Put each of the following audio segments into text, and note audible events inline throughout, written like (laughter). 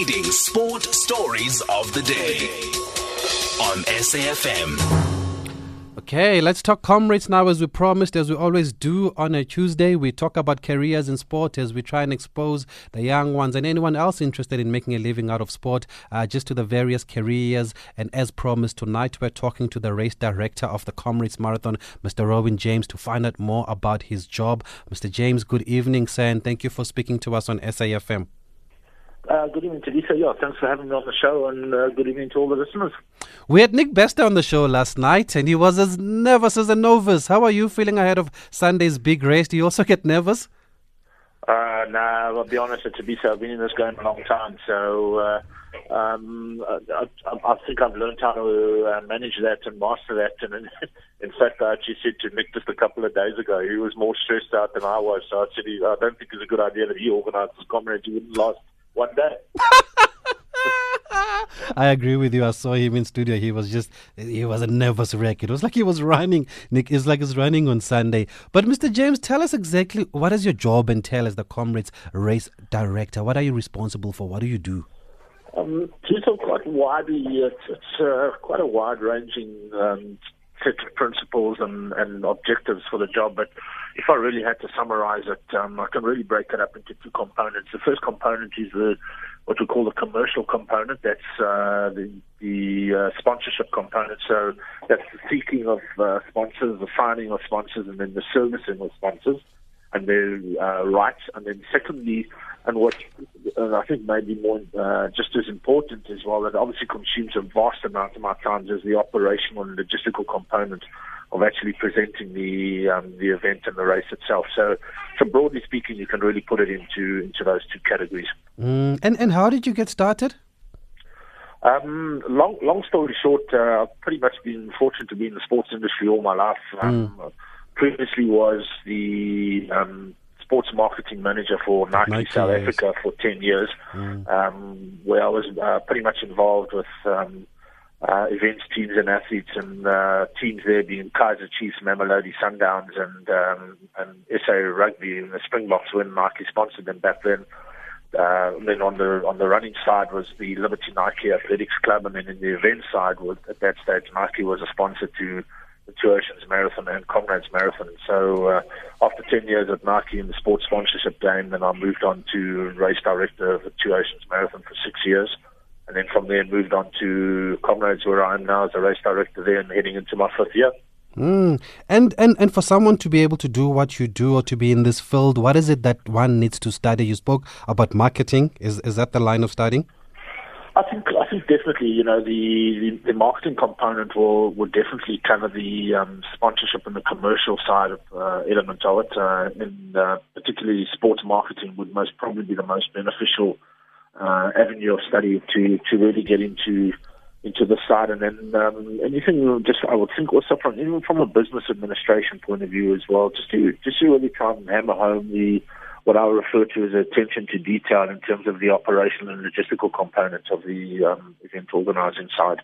Leading sport stories of the day on SAFM. Okay, let's talk comrades now, as we promised, as we always do on a Tuesday. We talk about careers in sport as we try and expose the young ones and anyone else interested in making a living out of sport uh, just to the various careers. And as promised, tonight we're talking to the race director of the Comrades Marathon, Mr. Rowyn James, to find out more about his job. Mr. James, good evening, sir, and thank you for speaking to us on SAFM. Uh, good evening to Lisa. Yeah, thanks for having me on the show, and uh, good evening to all the listeners. We had Nick Bester on the show last night, and he was as nervous as a novice. How are you feeling ahead of Sunday's big race? Do you also get nervous? Uh, nah, I'll be honest, so, I've been in this game a long time, so uh, um, I, I, I think I've learned how to uh, manage that and master that. And in, (laughs) in fact, I actually said to Nick just a couple of days ago, he was more stressed out than I was. So I said, I don't think it's a good idea that he organised this comrade. He wouldn't last one day. (laughs) I agree with you. I saw him in studio. He was just, he was a nervous wreck. It was like he was running. Nick is like he's running on Sunday. But Mr. James, tell us exactly what is your job and tell as the Comrades race director? What are you responsible for? What do you do? Um, it's quite wide, it's, it's uh, quite a wide-ranging um, set of principles and, and objectives for the job. But if I really had to summarize it, um, I can really break it up into two components. The first component is the what we call the commercial component. That's uh, the, the uh, sponsorship component. So that's the seeking of uh, sponsors, the finding of sponsors, and then the servicing of sponsors and their uh, rights. And then secondly, and what uh, I think may be more uh, just as important as well, that obviously consumes a vast amount of my time is the operational and logistical component of actually presenting the um, the event and the race itself. So, so broadly speaking, you can really put it into into those two categories. Mm, and and how did you get started? Um, long long story short, uh, I've pretty much been fortunate to be in the sports industry all my life. Um, mm. Previously, was the um, sports marketing manager for Nike, Nike South. Africa for ten years, mm. um, where I was uh, pretty much involved with um, uh, events, teams, and athletes, and uh, teams there being Kaizer Chiefs, Mamelodi Sundowns, and um, and SA Rugby and the Springboks when Nike sponsored them back then. Uh, and then on the on the running side was the Liberty Nike Athletics Club, and then in the event side was at that stage Nike was a sponsor to Two Oceans Marathon and Comrades Marathon. So uh, after 10 years at Nike in the sports sponsorship game, then I moved on to race director of the Two Oceans Marathon for six years. And then from there moved on to Comrades where I am now as a race director there and heading into my fifth year. Mm. And, and and for someone to be able to do what you do or to be in this field, what is it that one needs to study? You spoke about marketing. Is is that the line of studying? I think I think definitely you know the, the, the marketing component will will definitely cover the um, sponsorship and the commercial side of uh, element of it, uh, and uh, particularly sports marketing would most probably be the most beneficial uh, avenue of study to to really get into into the side, and then um, anything just I would think also from even from a business administration point of view as well, just to just to really try and hammer home the what I refer to as attention to detail in terms of the operational and logistical components of the um, event organising side.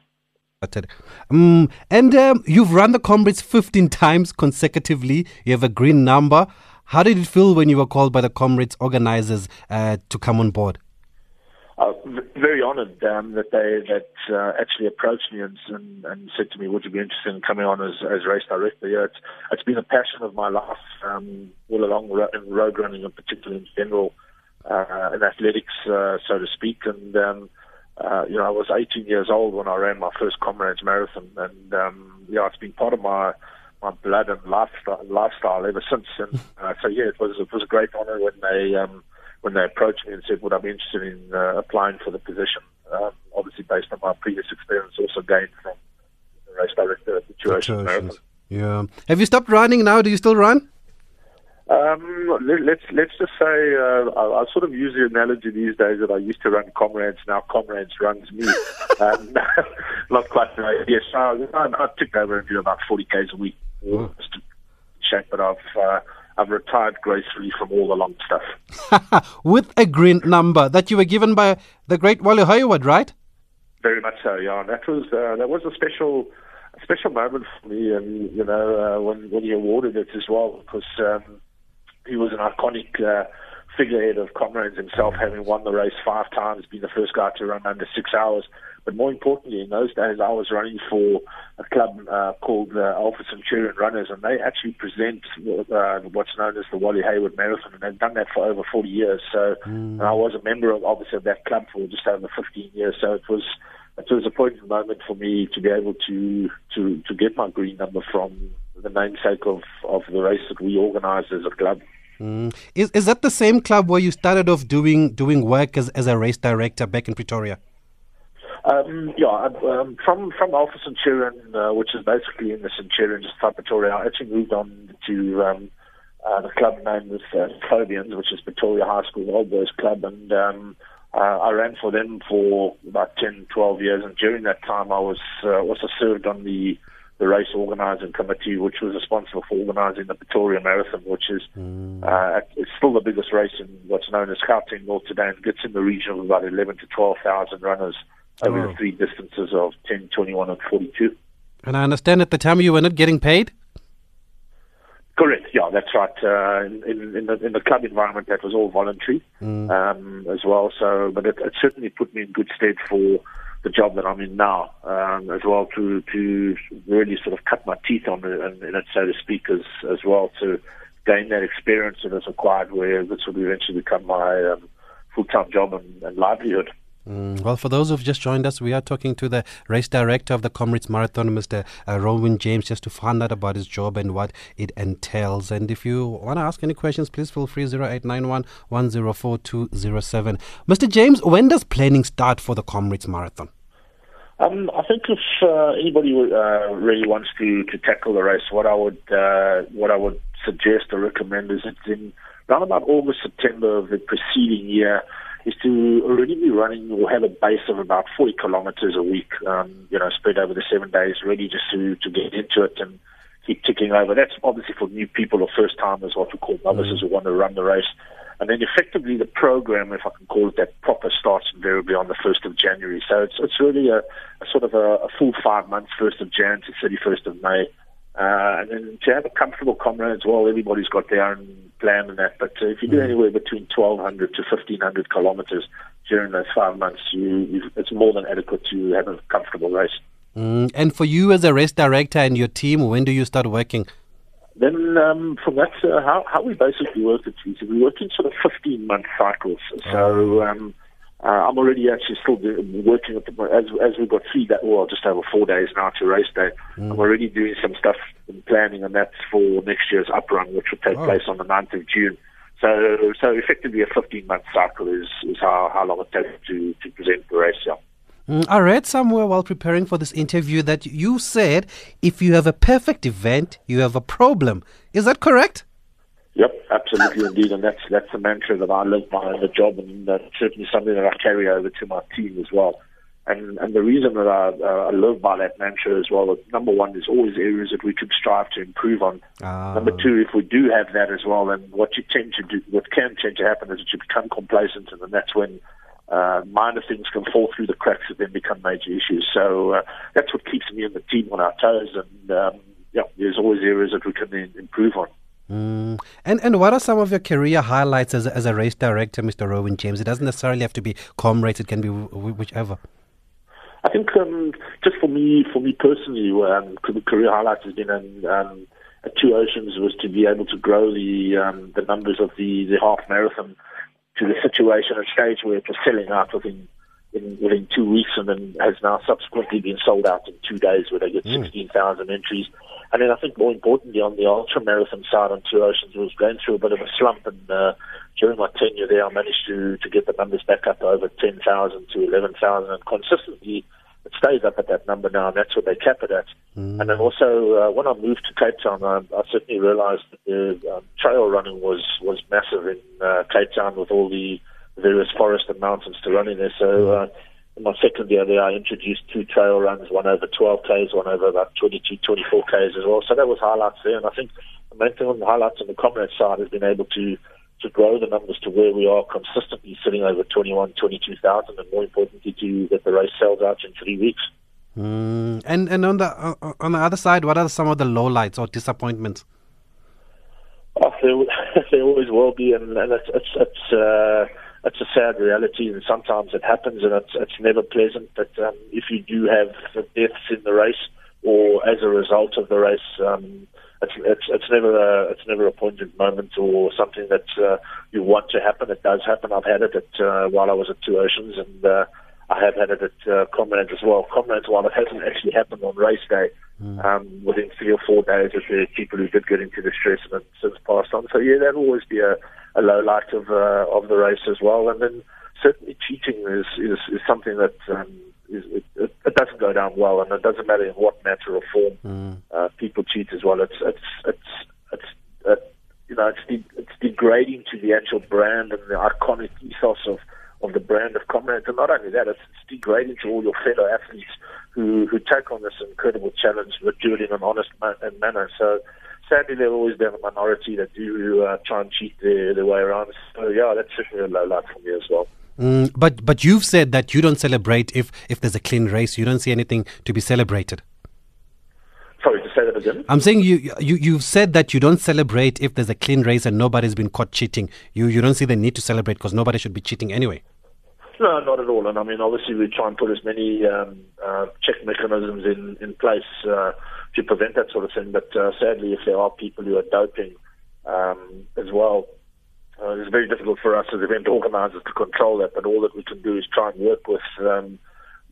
Um, and um, you've run the comrades 15 times consecutively. You have a green number. How did it feel when you were called by the comrades organizers uh, to come on board? uh, very honoured um, that they that uh, actually approached me and, and, and said to me, "Would you be interested in coming on as, as race director?" Yeah, it's it's been a passion of my life um, all along in road running, and particularly in general, uh, in athletics, uh, so to speak. And um, uh, you know, I was 18 years old when I ran my first Comrades Marathon, and um, yeah, it's been part of my my blood and lifestyle, lifestyle ever since. And uh, so yeah, it was it was a great honour when they um, when they approached me and said, would I be interested in uh, applying for the position? Um, obviously, based on my previous experience, also gained from the race director at the Oceans Yeah. Have you stopped running now? Do you still run? Um, let, us let's, let's just say uh, I, I, sort of use the analogy these days that I used to run comrades. Now comrades runs me. (laughs) um, (laughs) not quite right. Yes, I, I, I took over and do about forty k's a week. Just to check, but I've uh, I've retired gracefully from all the long stuff. (laughs) With a green number that you were given by the great Wally Hayward, right? Very much so, yeah. And that was uh, that was a special a special moment for me, and you know uh, when when he awarded it as well, because um, he was an iconic uh, figurehead of comrades himself, having won the race five times, being the first guy to run under six hours. But more importantly, in those days, I was running for a club uh, called uh, Alpha Centurion Runners, and they actually present uh, what's known as the Wally Hayward Marathon, and they've done that for over 40 years. So mm. I was a member of obviously of that club for just over 15 years. So it was it was a point in moment for me to be able to to to get my green number from the namesake of of the race that we organised as a club. Mm. Is is that the same club where you started off doing doing work as as a race director back in Pretoria? Um, yeah, um, from from Alpha Centurion, uh, which is basically in the Centurion, just outside Pretoria, I actually moved on to um, uh, the club named as uh, which is Pretoria High School Old Boys Club, and um, uh, I ran for them for about 10, 12 years, and during that time, I was uh, also served on the the race organising committee, which was responsible for organising the Pretoria Marathon, which is mm. uh, it's still the biggest race in what's known as Gauteng North Sudan. It gets in the region of about 11 to 12,000 runners over oh. the three distances of 10, 21, and 42. And I understand at the time you were not getting paid? Correct. Yeah, that's right. Uh, in, in, the, in the club environment, that was all voluntary mm. um, as well. So, but it, it, certainly put me in good stead for the job that I'm in now, um, as well to to really sort of cut my teeth on it, and, and it, so to speak, as as well to gain that experience that is required, where this will eventually become my um, full time job and, and livelihood. Mm, well, for those who've just joined us, we are talking to the race director of the Comrades Marathon, Mr. Uh, Rowyn James, just to find out about his job and what it entails. And if you want to ask any questions, please feel free 0891 104207. Mr. James, when does planning start for the Comrades Marathon? Um, I think if uh, anybody uh, really wants to, to tackle the race, what I would uh, what I would suggest or recommend is it's in around about August September of the preceding year is to already be running or have a base of about 40 kilometers a week, um, you know, spread over the seven days, ready just to, to get into it and keep ticking over. That's obviously for new people or first timers, what we call novices mm-hmm. who want to run the race. And then effectively the program, if I can call it that, proper starts invariably on the 1st of January. So it's, it's really a, a sort of a, a full five months, 1st of Jan to 31st of May. Uh, and then to have a comfortable comrade as well, everybody's got their own and that. But uh, if you do mm. anywhere between 1,200 to 1,500 kilometers during those five months, you, it's more than adequate to have a comfortable race. Mm. And for you as a race director and your team, when do you start working? Then um, from that, uh, how, how we basically work at it is we work in sort of 15 month cycles. So oh. um, uh, I'm already actually still do, working at the, as as we've got three that well, just over four days now to race day. Mm. I'm already doing some stuff and planning, and that's for next year's up run, which will take oh. place on the 9th of June. So, so effectively, a 15 month cycle is, is how, how long it takes to, to present the race. Yeah. Mm, I read somewhere while preparing for this interview that you said if you have a perfect event, you have a problem. Is that correct? Yep, absolutely indeed, and that's that's a mantra that I live by in the job, and that's certainly something that I carry over to my team as well. And and the reason that I, uh, I live by that mantra as well, number one, there's always areas that we could strive to improve on. Ah. Number two, if we do have that as well, then what you tend to do, what can tend to happen is that you become complacent, and then that's when uh, minor things can fall through the cracks and then become major issues. So uh, that's what keeps me and the team on our toes, and um, yeah, there's always areas that we can improve on. Mm. And and what are some of your career highlights as a, as a race director, Mr. Rowyn James? It doesn't necessarily have to be comrades; it can be w- whichever. I think um, just for me, for me personally, um, career highlights has been um, um, at Two Oceans was to be able to grow the um, the numbers of the the half marathon to the situation at stage where it was selling out within in, within two weeks, and then has now subsequently been sold out in two days, where they get mm. 16,000 entries. And then I think more importantly on the ultra marathon side on Two Oceans was going through a bit of a slump, and uh, during my tenure there, I managed to to get the numbers back up to over 10,000 to 11,000, and consistently it stays up at that number now, and that's what they cap it at. Mm. And then also, uh, when I moved to Cape Town, I, I certainly realized that the um, trail running was was massive in uh, Cape Town with all the various forests and mountains to run in there. So uh, in my second year there, I introduced two trail runs, one over 12 k's, one over about 22, 24 k's as well. So that was highlights there, and I think the main thing on the highlights on the comrade side has been able to to grow the numbers to where we are consistently sitting over 21, 22,000, and more importantly, to get the race sells out in three weeks. Mm. And and on the uh, on the other side, what are some of the lowlights or disappointments? Oh, there, (laughs) there always will be, and, and it's it's it's, uh, it's a sad reality, and sometimes it happens, and it's it's never pleasant. But um, if you do have deaths in the race, or as a result of the race, um, it's it's it's never a it's never a poignant moment or something that uh, you want to happen. It does happen. I've had it at, uh, while I was at Two Oceans, and uh, I have had it at uh, Comrades as well. Comrades, while it hasn't actually happened on race day, mm. um, within three or four days, there are people who did get into distress and have since passed on. So yeah, that'll always be a, a low light of uh, of the race as well. And then certainly cheating is is, is something that um, is, it, it, doesn't go down well, and it doesn't matter in what matter or form mm. uh, people cheat as well. It's it's it's it's uh, you know it's de- it's degrading to the actual brand and the iconic ethos of of the brand of Comrades. And not only that, it's, it's degrading to all your fellow athletes who, who take on this incredible challenge but do it in an honest ma- manner. So sadly, will always be a minority that do uh, try and cheat their, their way around. So yeah, that's certainly a low light for me as well. Mm, but but you've said that you don't celebrate if, if there's a clean race. You don't see anything to be celebrated. Sorry, to say that again. I'm saying you you you've said that you don't celebrate if there's a clean race and nobody's been caught cheating. You you don't see the need to celebrate because nobody should be cheating anyway. No, not at all. And I mean, obviously, we try and put as many um, uh, check mechanisms in in place uh, to prevent that sort of thing. But uh, sadly, if there are people who are doping um, as well, uh, it's very difficult for us as event organisers to control that. But all that we can do is try and work with. Um,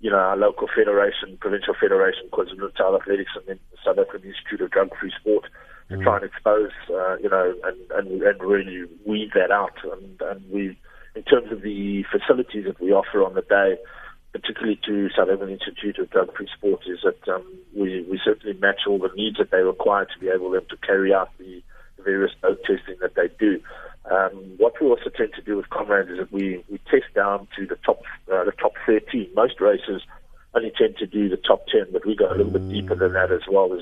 you know, our local federation, provincial federation, KwaZulu-Natal Athletics, and then the South African Institute of Drug-Free Sport, to mm. try and expose, uh, you know, and, and, and really weed that out. And, and we, in terms of the facilities that we offer on the day, particularly to South African Institute of Drug-Free Sport, is that um, we, we certainly match all the needs that they require to be able them to carry out the, various dose testing that they do. Um, what we also tend to do with comrades is that we, we test down to the top uh, the top 13. Most races only tend to do the top 10, but we go a little bit deeper than that as well. A,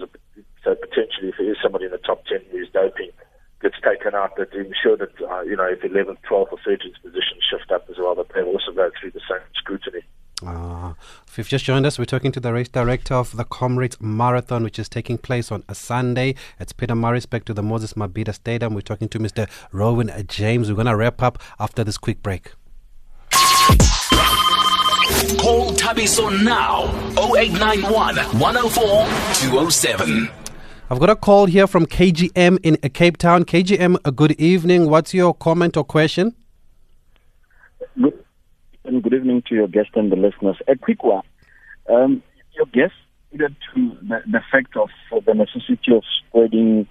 so potentially, if there is somebody in the top 10 who's doping, gets taken out, that ensure that uh, you know if 11th, 12th, or 13th position shift up as well, that they also go through the same scrutiny. Uh, if you've just joined us, we're talking to the race director of the Comrades Marathon, which is taking place on a Sunday. It's Pietermaritzburg to the Moses Mabhida Stadium. We're talking to Mr. Rowyn James. We're going to wrap up after this quick break. Call Thabiso now 0891 104 207. I've got a call here from KGM in Cape Town. KGM, a good evening. What's your comment or question? Good evening to your guest and the listeners. A quick one. Um, your guest alluded to the, the fact of the necessity of spreading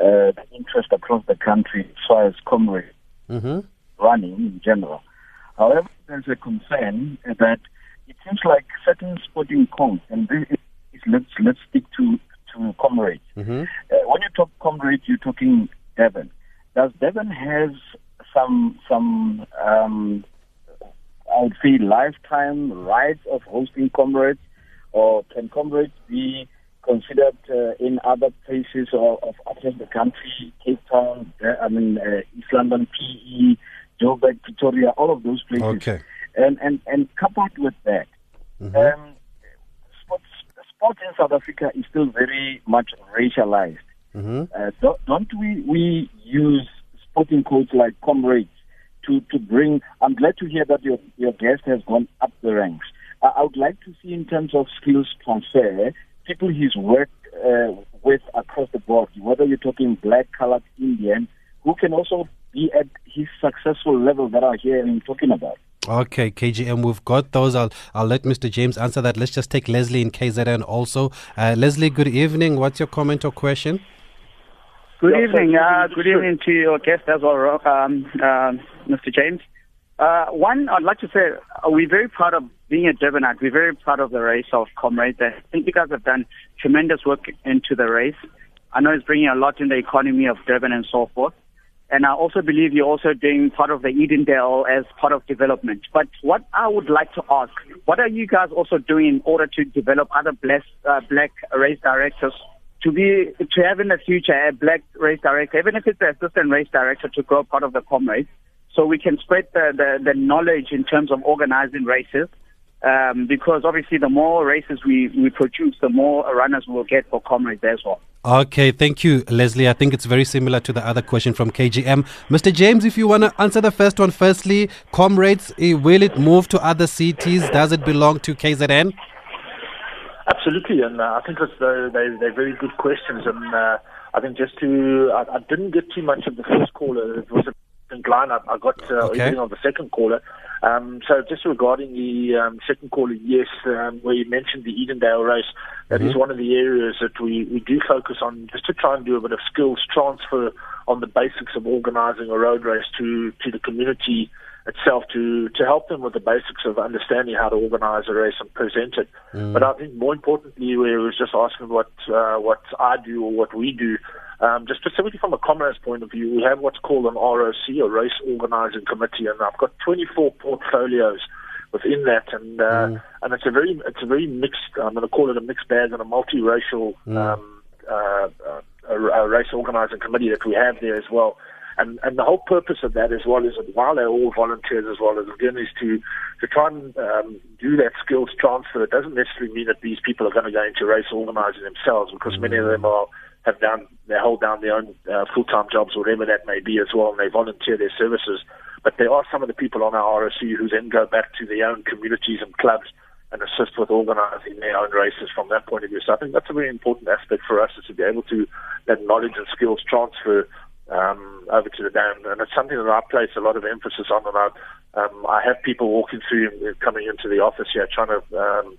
uh, the interest across the country as far as comrade mm-hmm. running in general. However, there's a concern that it seems like certain sporting codes, and this is, let's let's stick to to comrades. Mm-hmm. Uh, when you talk comrades, you're talking Durban. Does Durban has some some um, I would say, lifetime rights of hosting comrades, or can comrades be considered uh, in other places of, of across the country, Cape Town, uh, I mean, uh, East London, PE, Joburg, Pretoria, all of those places. Okay. And, and, and coupled with that, mm-hmm. um, sports, sports in South Africa is still very much racialized. Mm-hmm. Uh, don't, don't we, we use sporting codes like comrades to, to bring. I'm glad to hear that your, your guest has gone up the ranks. I, I would like to see, in terms of skills transfer, people he's worked uh, with across the board, whether you're talking black, colored, Indian, who can also be at his successful level that I hear him talking about. Okay, KGM, we've got those. I'll I'll let Mr. James answer that. Let's just take Leslie in KZN also. Uh, Leslie, good evening. What's your comment or question? Good evening. Uh, good evening to your guest as well, um, uh, Mr. James. Uh, one, I'd like to say uh, we're very proud of being a Durbanite. We're very proud of the race of comrades. I think you guys have done tremendous work into the race. I know it's bringing a lot in the economy of Durban and so forth. And I also believe you're also doing part of the Edendale as part of development. But what I would like to ask, what are you guys also doing in order to develop other blessed, uh, black race directors to be to have in the future a black race director, even if it's the assistant race director, to grow part of the comrades, so we can spread the, the, the knowledge in terms of organizing races. Um, because obviously, the more races we, we produce, the more runners we'll get for comrades as well. Okay, thank you, Leslie. I think it's very similar to the other question from KGM. Mr. James, if you want to answer the first one firstly, comrades, eh, will it move to other cities? Does it belong to KZN? Absolutely, and uh, I think it's, uh, they, they're very good questions. And uh, I think just to, I, I, didn't get too much of the first caller. It was a line I, I got uh, okay. on the second caller. Um, so just regarding the um, second caller, yes, um, where you mentioned the Edendale race, that mm-hmm. is one of the areas that we, we do focus on just to try and do a bit of skills transfer on the basics of organising a road race to, to the community itself to, to help them with the basics of understanding how to organise a race and present it. Mm. But I think more importantly, we was just asking what uh, what I do or what we do. Um, just specifically from a commerce point of view, we have what's called an ROC, a race organising committee, and I've got 24 portfolios within that, and uh, mm. and it's a very it's a very mixed. I'm going to call it a mixed bag and a multiracial mm. um, uh, uh, a, a race organising committee that we have there as well. And, and the whole purpose of that as well is that while they're all volunteers as well as again is to, to try and um, do that skills transfer. It doesn't necessarily mean that these people are going to go into race organising themselves because many of them are have done they hold down their own uh, full time jobs, whatever that may be as well, and they volunteer their services. But there are some of the people on our ROC who then go back to their own communities and clubs and assist with organising their own races from that point of view. So I think that's a very important aspect for us is to be able to that knowledge and skills transfer um, over to the dam, and it's something that I place a lot of emphasis on. And I, um, I have people walking through, coming into the office here, trying to um,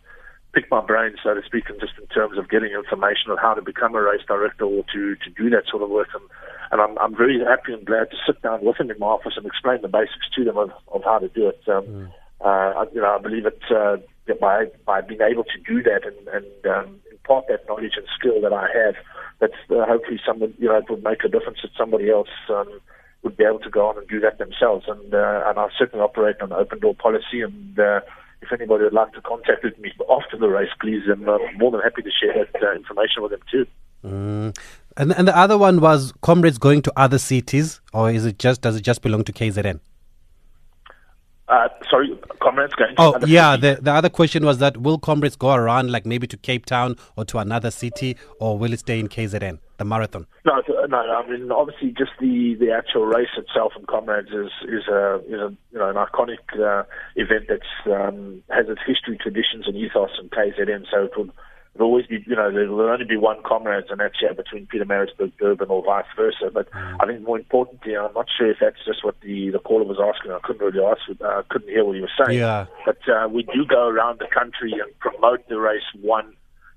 pick my brain, so to speak, and just in terms of getting information on how to become a race director or to to do that sort of work. And, and I'm I'm very happy and glad to sit down with them in my office and explain the basics to them of, of how to do it. Um, mm. uh, I, you know, I believe it uh, by by being able to do that and, and um, impart that knowledge and skill that I have that's uh, hopefully someone you know it would make a difference that somebody else um, would be able to go on and do that themselves. And uh, and I certainly operate on an open door policy. And uh, if anybody would like to contact with me after the race, please, I'm uh, more than happy to share that uh, information with them too. Mm. And and the other one was comrades going to other cities, or is it just does it just belong to KZN? Uh, sorry, comrades going. Oh, yeah. The the other question was that will comrades go around, like maybe to Cape Town or to another city, or will it stay in KZN, the marathon? No, no. I mean, obviously, just the, the actual race itself and comrades is is a is a you know an iconic uh, event that's um, has its history, traditions, and ethos in KZN. So it would There'll always be, you know, there will only be one comrades and that's yeah between Pietermaritzburg, Durban, or vice versa. But mm. I think more importantly, I'm not sure if that's just what the the caller was asking. I couldn't really ask, uh, couldn't hear what he was saying. Yeah. But uh, we do go around the country and promote the race one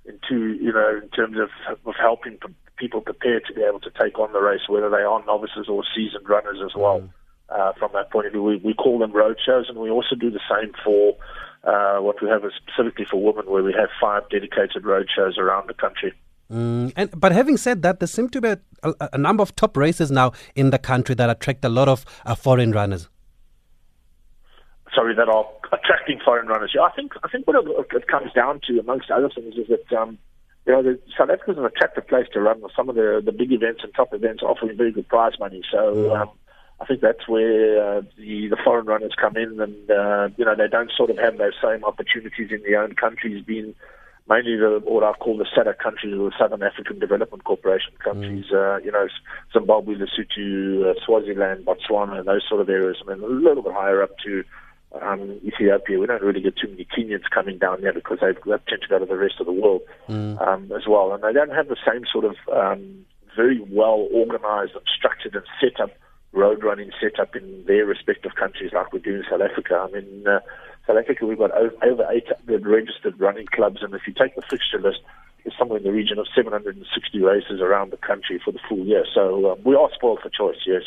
and two, you know, in terms of of helping people prepare to be able to take on the race, whether they are novices or seasoned runners as well. Mm. Uh, from that point of view, we, we call them road shows, and we also do the same for uh, what we have is specifically for women, where we have five dedicated road shows around the country. Mm, and but having said that, there seem to be a, a, a, number of top races now in the country that attract a lot of uh, foreign runners. Sorry, that are attracting foreign runners. Yeah, I think I think what it, comes down to, amongst other things, is that um, you know the, South Africa is an attractive place to run. Some of the the big events and top events offering very good prize money. So. Mm. Um, I think that's where uh, the the foreign runners come in, and uh, you know they don't sort of have those same opportunities in their own countries. Being mainly the what I call the SADC countries, or the Southern African Development Corporation countries. Mm. Uh, you know, Zimbabwe, Lesotho, uh, Swaziland, Botswana, and those sort of areas. I mean, a little bit higher up to um, Ethiopia. We don't really get too many Kenyans coming down there because they, they tend to go to the rest of the world mm. um, as well, and they don't have the same sort of um, very well organized and structured and set up road running set up in their respective countries like we do in South Africa. I mean, uh, South Africa, we've got over 800 registered running clubs, and if you take the fixture list, it's somewhere in the region of 760 races around the country for the full year. So um, we are spoiled for choice, yes.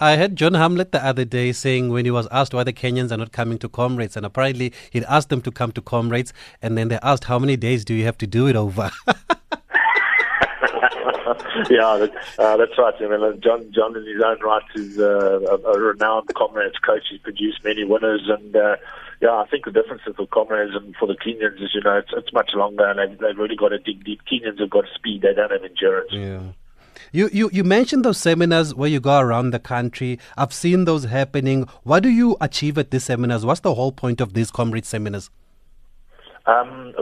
I heard John Hamlet the other day saying when he was asked why the Kenyans are not coming to Comrades, and apparently he'd asked them to come to Comrades, and then they asked how many days do you have to do it over? (laughs) (laughs) yeah, that, uh, that's right. I mean, John, John in his own right is uh, a, a renowned comrades coach. He's produced many winners, and uh, yeah, I think the difference for comrades and for the Kenyans is, you know, it's, it's much longer, and they've, they've really got to dig deep. Kenyans have got speed; they don't have endurance. Yeah. You, you, you mentioned those seminars where you go around the country. I've seen those happening. What do you achieve at these seminars? What's the whole point of these comrade seminars? Um,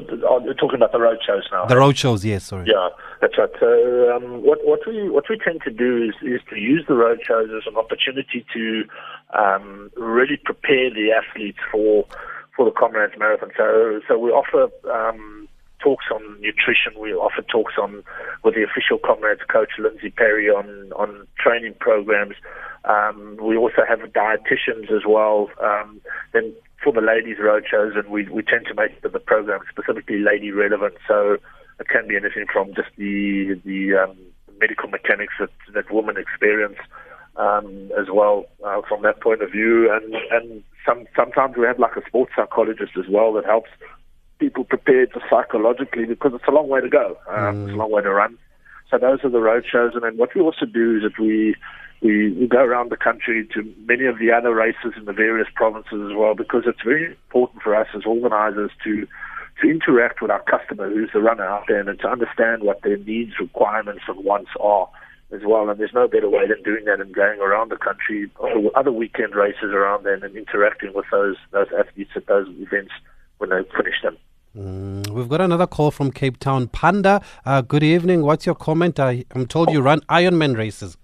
you're talking about the road shows now. The road shows, yes, sorry. Yeah, that's right. So um, what what we what we tend to do is is to use the road shows as an opportunity to um, really prepare the athletes for for the Comrades Marathon. So so we offer um, talks on nutrition. We offer talks on with the official Comrades coach Lindsey Parry on on training programs. Um, we also have dietitians as well. Um, then for the ladies' road shows, and we we tend to make the, the program specifically lady relevant. So it can be anything from just the the um, medical mechanics that that women experience. Um, as well uh, from that point of view, and and some sometimes we have like a sports psychologist as well that helps people prepared psychologically because it's a long way to go. Um, mm. It's a long way to run. So those are the road shows, and then what we also do is that we we, go around the country to many of the other races in the various provinces as well, because it's very important for us as organisers to to interact with our customer, who's the runner out there, and to understand what their needs, requirements, and wants are as well. And there's no better way than doing that and going around the country, other weekend races around there, and interacting with those those athletes at those events when they finish them. Mm, we've got another call from Cape Town. Panda, uh, good evening. What's your comment? I, I'm told you run Ironman races.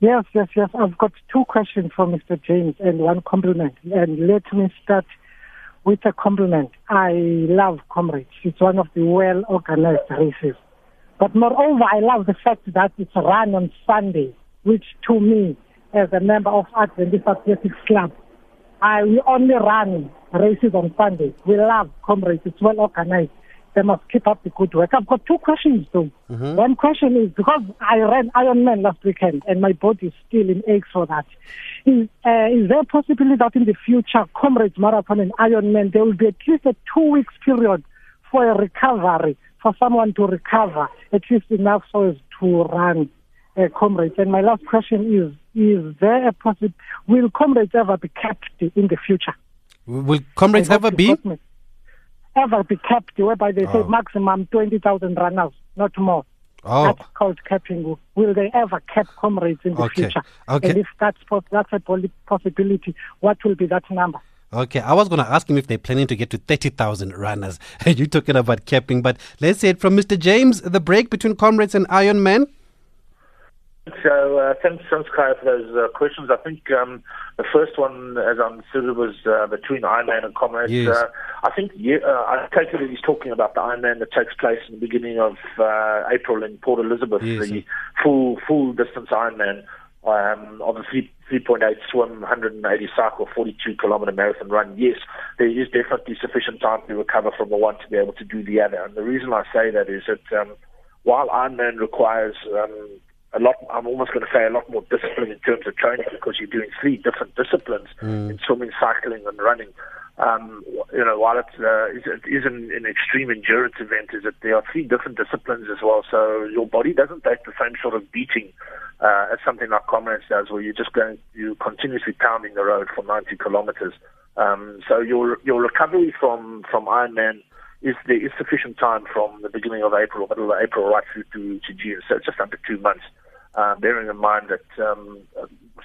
Yes, yes, yes. I've got two questions for Mr. James and one compliment. And let me start with a compliment. I love Comrades. It's one of the well organized races. But moreover, I love the fact that it's run on Sunday, which to me, as a member of Adventist Athletics Club, I we only run races on Sunday. We love Comrades. It's well organized they must keep up the good work. I've got two questions though. Mm-hmm. One question is because I ran Ironman last weekend and my body is still in aches for that. Is, uh, is there a possibility that in the future, Comrades Marathon and Ironman, there will be at least a two weeks period for a recovery, for someone to recover, at least enough so as to run uh, Comrades? And my last question is, is there a possibility, will Comrades ever be kept in the future? Will Comrades ever be? Ever be capped, whereby they oh. say maximum 20,000 runners, not more. Oh. That's called capping. Will they ever cap comrades in the okay. future? Okay. And if that's, that's a possibility, what will be that number? Okay, I was going to ask him if they're planning to get to 30,000 runners. Are (laughs) You're talking about capping, but let's say it from Mr. James, the break between comrades and Iron Man. So uh, thanks, thanks, Kaya, for those uh, questions. I think um, the first one, as I understood it, was uh, between Ironman and Comrades. Yes. Uh, I think yeah, uh, I take it that he's talking about the Ironman that takes place in the beginning of uh, April in Port Elizabeth, yes. the full full distance Ironman um, of the 3.8 swim, 180 cycle, 42 kilometer marathon run. Yes, there is definitely sufficient time to recover from the one to be able to do the other. And the reason I say that is that um, while Ironman requires um, a lot. I'm almost going to say a lot more discipline in terms of training because you're doing three different disciplines mm. in swimming, cycling, and running. Um, you know, while it uh, is, it is an, an extreme endurance event, is that there are three different disciplines as well. So your body doesn't take the same sort of beating uh, as something like Comrades does, where you're just going, you continuously pounding the road for 90 kilometers. Um, so your your recovery from from Ironman is there is sufficient time from the beginning of April, middle of April, right through to, to June. So it's just under two months uh, bearing in mind that um,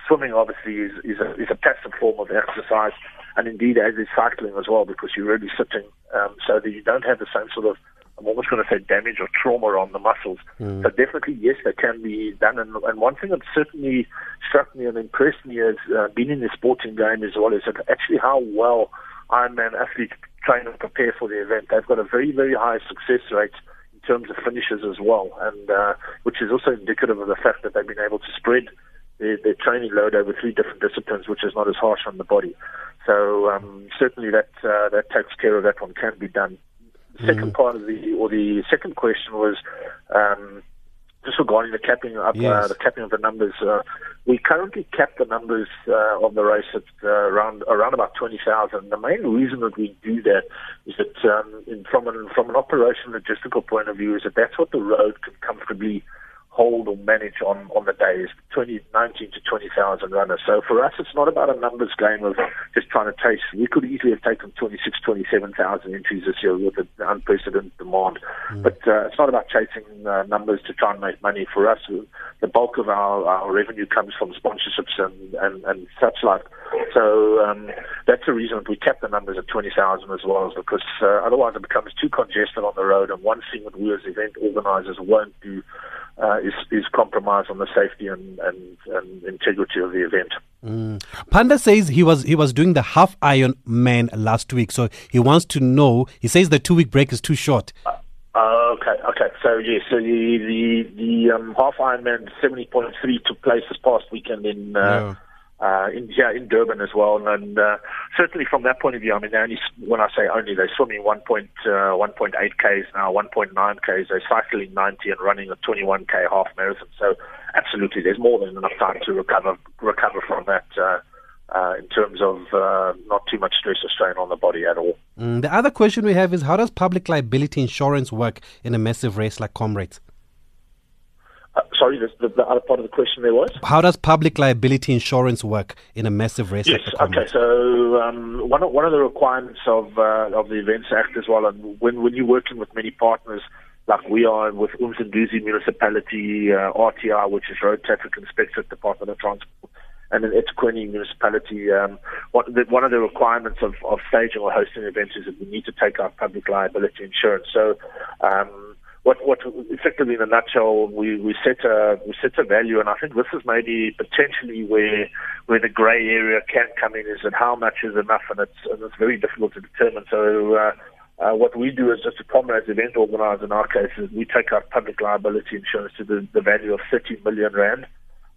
swimming obviously is, is, a, is a passive form of exercise, and indeed as is cycling as well, because you're really sitting, um, so that you don't have the same sort of I'm almost going to say damage or trauma on the muscles. Mm. So definitely, yes, they can be done. And, and one thing that certainly struck me and impressed me as uh, being in the sporting game as well is that actually how well Ironman athletes train and prepare for the event. They've got a very, very high success rate terms of finishes as well, and uh, which is also indicative of the fact that they've been able to spread their, their training load over three different disciplines, which is not as harsh on the body. So um, certainly that uh, that takes care of that one can be done. The second mm. part of the or the second question was um, just regarding the capping up, uh, yes. uh, the capping of the numbers, uh, we currently cap the numbers uh, of the race at uh, around around about twenty thousand. The main reason that we do that is that um, in, from an from an operational logistical point of view, is that that's what the road can comfortably hold or manage on, on the day is 20, 19 to 20,000 runners. So for us, it's not about a numbers game of just trying to chase. We could easily have taken 26, 27,000 entries this year with the unprecedented demand. Mm. But uh, it's not about chasing uh, numbers to try and make money. For us, the bulk of our, our revenue comes from sponsorships and, and, and such like So um, that's the reason we kept the numbers at 20,000 as well, is because uh, otherwise it becomes too congested on the road. And one thing that we as event organisers won't do uh, is, is compromise on the safety and, and, and integrity of the event. Mm. Panda says he was he was doing the half iron man last week, so he wants to know. He says the two week break is too short. Uh, uh, okay, okay. So yes, so the the the um, half Ironman seventy point three took place this past weekend in. Uh, yeah uh, in yeah, in Durban as well, and uh, certainly from that point of view, I mean, they only when I say only, they're swimming 1.1.8 uh, k's now, 1.9 k's. They're cycling 90 and running a 21k half marathon. So absolutely, there's more than enough time to recover recover from that. Uh, uh, in terms of uh, not too much stress or strain on the body at all. Mm, the other question we have is how does public liability insurance work in a massive race like Comrades? Sorry, the, the, the, other part of the question there was? How does public liability insurance work in a massive race? Yes, okay. So um, one of, one of the requirements of uh, of the Events Act as well, and when when you're working with many partners like we are with Umsunduzi Municipality, uh, RTI, which is Road Traffic Inspectorate Department of Transport, and an eThekwini municipality, um, what, the, one of the requirements of, of staging or hosting events is that we need to take out public liability insurance. So um, what what effectively in a nutshell we, we set a we set a value and I think this is maybe potentially where where the grey area can come in is that how much is enough and it's and it's very difficult to determine. So uh, uh, what we do is just a Comrades event organizer in our case is we take our public liability insurance to the, the value of 30 million rand.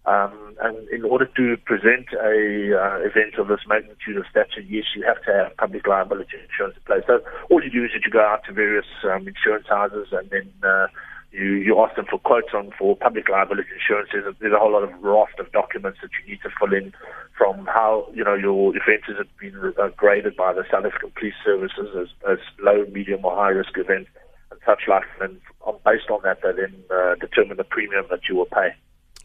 Um, and in order to present a uh, event of this magnitude of stature, yes, you have to have public liability insurance in place. So all you do is that you go out to various um, insurance houses and then uh, you, you ask them for quotes on for public liability insurance. There's a, there's a whole lot of raft of documents that you need to fill in from how you know your offences have been uh, graded by the South African Police Services as, as low, medium, or high risk events and such like. And based on that, they then uh, determine the premium that you will pay.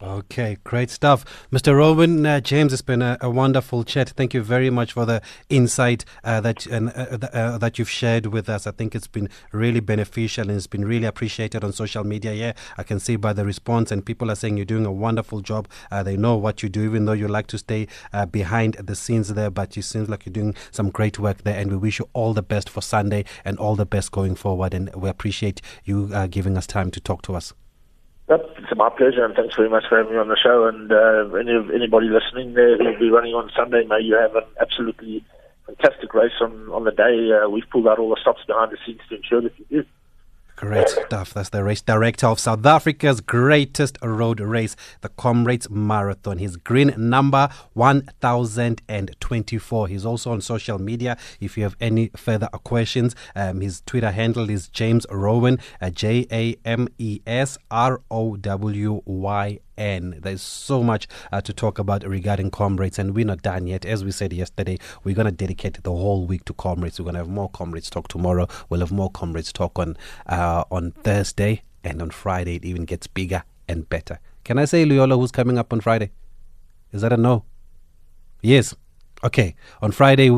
Okay, great stuff. Mr. Rowyn uh, James, it's been a, a, wonderful chat. Thank you very much for the insight uh, that uh, uh, that you've shared with us. I think it's been really beneficial and it's been really appreciated on social media. Yeah, I can see by the response, and people are saying you're doing a wonderful job. Uh, they know what you do, even though you like to stay uh, behind the scenes there, but it seems like you're doing some great work there. And we wish you all the best for Sunday and all the best going forward. And we appreciate you giving us time to talk to us. It's my pleasure, and thanks very much for having me on the show. And uh, any anybody listening there who'll be running on Sunday, may you have an absolutely fantastic race on on the day. Uh, we've pulled out all the stops behind the scenes to ensure that you do. Great stuff. That's the race director of South Africa's greatest road race, the Comrades Marathon. His green number 1024. He's also on social media. If you have any further questions, um, his Twitter handle is James Rowyn, uh, J A M E S R O W Y N. There's so much uh, to talk about regarding comrades, and we're not done yet. As we said yesterday, we're going to dedicate the whole week to comrades. We're going to have more comrades talk tomorrow. We'll have more comrades talk on uh, on Thursday, and on Friday it even gets bigger and better. Can I say Loyola who's coming up on Friday? Is that a no? Yes. Okay. On Friday,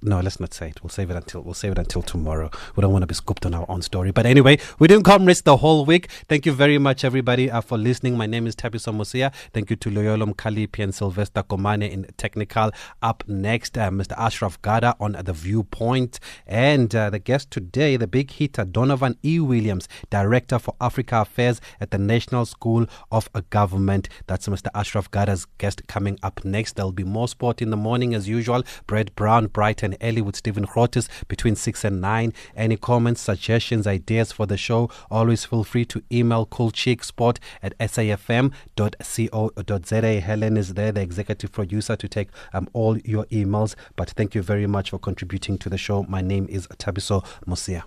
no, let's not say it. We'll save it until we'll save it until tomorrow. We don't want to be scooped on our own story. But anyway, we didn't come rest the whole week. Thank you very much, everybody, uh, for listening. My name is Thabiso Mosia. Thank you to Loyolom Kalipi and Sylvester Komane in technical. Up next, uh, Mr. Ashraf Garda on the Viewpoint, and uh, the guest today, the big hitter Donovan E. Williams, Director for Africa Affairs at the National School of Government. That's Mr. Ashraf Garda's guest coming up next. There'll be more sport in the morning as usual. Brett Brown, Brighton and early with Stephen Grootes between 6 and 9. Any comments, suggestions, ideas for the show, always feel free to email coolcheeksport at safm.co.za. Helen is there, the executive producer, to take um, all your emails. But thank you very much for contributing to the show. My name is Thabiso Mosia.